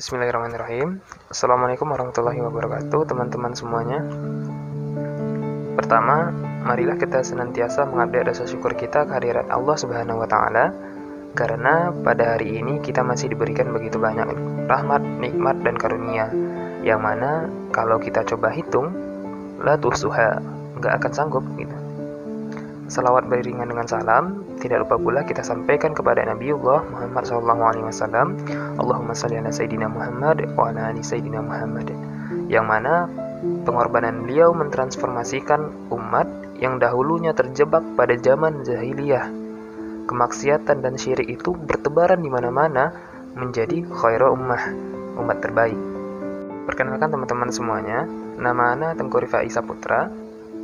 Bismillahirrahmanirrahim. Assalamualaikum warahmatullahi wabarakatuh Teman-teman semuanya. Pertama, marilah kita senantiasa mengupdate rasa syukur kita kehadirat Allah subhanahu wa ta'ala Karena pada hari ini kita masih diberikan begitu banyak rahmat, nikmat, dan karunia. Yang mana kalau kita coba hitung La tuhsuha, nggak akan sanggup gitu. Salawat beriringan dengan salam tidak lupa pula kita sampaikan kepada Nabiullah Muhammad SAW Allahumma salli ala Sayyidina Muhammad wa ala ali Sayyidina Muhammad. Yang mana pengorbanan beliau mentransformasikan umat yang dahulunya terjebak pada zaman jahiliyah. Kemaksiatan dan syirik itu bertebaran di mana-mana menjadi khairu ummah umat terbaik. Perkenalkan teman-teman semuanya nama Ana Tengku Rifai Saputra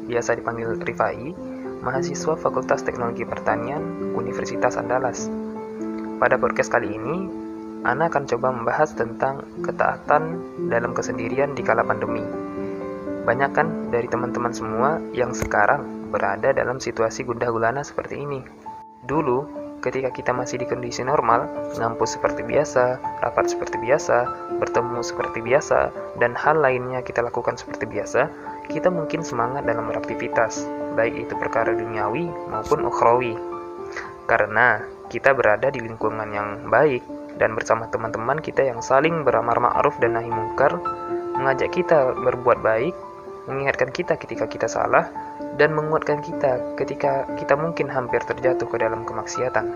biasa dipanggil Rifai mahasiswa Fakultas Teknologi Pertanian Universitas Andalas. Pada podcast kali ini, Ana akan coba membahas tentang ketaatan dalam kesendirian di kala pandemi. Banyak kan dari teman-teman semua yang sekarang berada dalam situasi gundah gulana seperti ini. Dulu, ketika kita masih di kondisi normal, ngampus seperti biasa, rapat seperti biasa, bertemu seperti biasa, dan hal lainnya kita lakukan seperti biasa, kita mungkin semangat dalam beraktivitas, baik itu perkara duniawi maupun ukhrawi. Karena kita berada di lingkungan yang baik dan bersama teman-teman kita yang saling beramar ma'ruf dan nahi mungkar, mengajak kita berbuat baik, mengingatkan kita ketika kita salah, dan menguatkan kita ketika kita mungkin hampir terjatuh ke dalam kemaksiatan.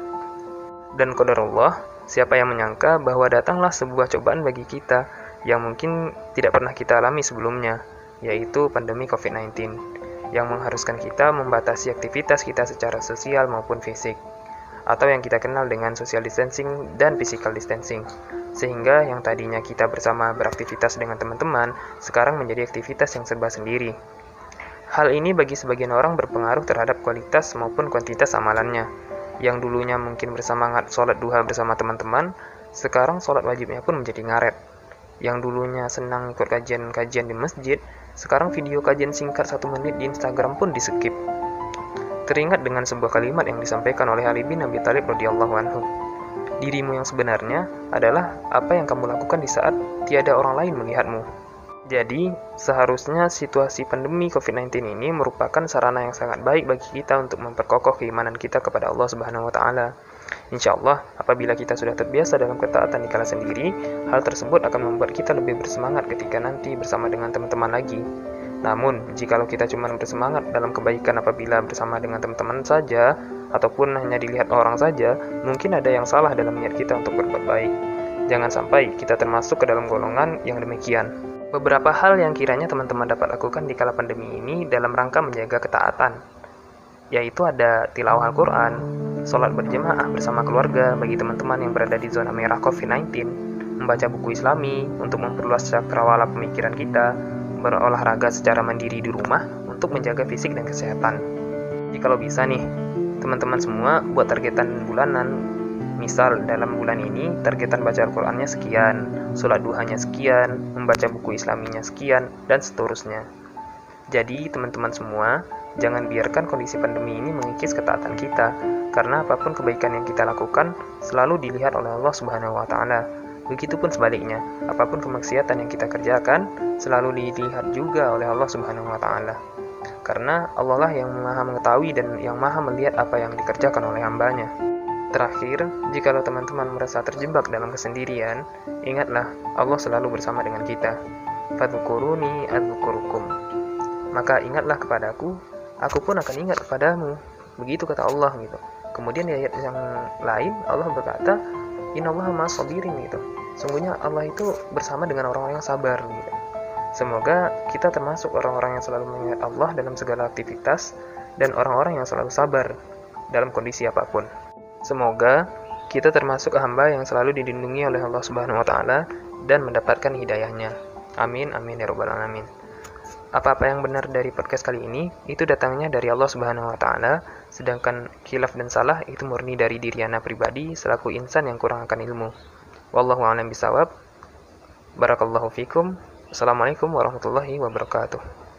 Dan Allah, siapa yang menyangka bahwa datanglah sebuah cobaan bagi kita yang mungkin tidak pernah kita alami sebelumnya, yaitu pandemi COVID-19, yang mengharuskan kita membatasi aktivitas kita secara sosial maupun fisik, atau yang kita kenal dengan social distancing dan physical distancing, sehingga yang tadinya kita bersama beraktivitas dengan teman-teman, sekarang menjadi aktivitas yang serba sendiri. Hal ini bagi sebagian orang berpengaruh terhadap kualitas maupun kuantitas amalannya, yang dulunya mungkin bersemangat sholat duha bersama teman-teman, sekarang sholat wajibnya pun menjadi ngaret. Yang dulunya senang ikut kajian-kajian di masjid, sekarang video kajian singkat satu menit di Instagram pun di skip. Teringat dengan sebuah kalimat yang disampaikan oleh Ali bin Abi Thalib radhiyallahu anhu. Dirimu yang sebenarnya adalah apa yang kamu lakukan di saat tiada orang lain melihatmu. Jadi, seharusnya situasi pandemi COVID-19 ini merupakan sarana yang sangat baik bagi kita untuk memperkokoh keimanan kita kepada Allah Subhanahu wa taala. Insya Allah, apabila kita sudah terbiasa dalam ketaatan di kala sendiri, hal tersebut akan membuat kita lebih bersemangat ketika nanti bersama dengan teman-teman lagi. Namun, jikalau kita cuma bersemangat dalam kebaikan apabila bersama dengan teman-teman saja, ataupun hanya dilihat orang saja, mungkin ada yang salah dalam niat kita untuk berbuat baik. Jangan sampai kita termasuk ke dalam golongan yang demikian. Beberapa hal yang kiranya teman-teman dapat lakukan di kala pandemi ini dalam rangka menjaga ketaatan, yaitu ada tilawah Al-Quran, sholat berjamaah bersama keluarga bagi teman-teman yang berada di zona merah COVID-19, membaca buku islami untuk memperluas cakrawala pemikiran kita, berolahraga secara mandiri di rumah untuk menjaga fisik dan kesehatan. Jikalau bisa nih, teman-teman semua buat targetan bulanan, Misal dalam bulan ini targetan baca Al-Qur'annya sekian, sholat duhanya sekian, membaca buku islaminya sekian, dan seterusnya. Jadi teman-teman semua, Jangan biarkan kondisi pandemi ini mengikis ketaatan kita, karena apa pun kebaikan yang kita lakukan selalu dilihat oleh Allah Subhanahu wa taala. Begitupun sebaliknya, apa pun kemaksiatan yang kita kerjakan selalu dilihat juga oleh Allah Subhanahu wa taala. Karena Allah lah yang Maha mengetahui dan yang Maha melihat apa yang dikerjakan oleh hambanya. Terakhir, jikalau teman-teman merasa terjebak dalam kesendirian, ingatlah Allah selalu bersama dengan kita. Fadhukuruni adzukurukum. Maka ingatlah kepadaku, aku pun akan ingat kepadamu. Begitu kata Allah gitu. Kemudian di ayat yang lain Allah berkata innallaha ma'asabirin gitu. Sungguhnya Allah itu bersama dengan orang-orang yang sabar gitu. Semoga kita termasuk orang-orang yang selalu mengingat Allah dalam segala aktivitas dan orang-orang yang selalu sabar dalam kondisi apa pun. Semoga kita termasuk hamba yang selalu dilindungi oleh Allah Subhanahu wa taala dan mendapatkan hidayahnya. Amin amin ya rabbal alamin apa-apa yang benar dari podcast kali ini itu datangnya dari Allah Subhanahu wa taala, sedangkan khilaf dan salah itu murni dari diri ana pribadi selaku insan yang kurang akan ilmu. Wallahu a'lam bisawab. Barakallahu fikum. Assalamualaikum warahmatullahi wabarakatuh.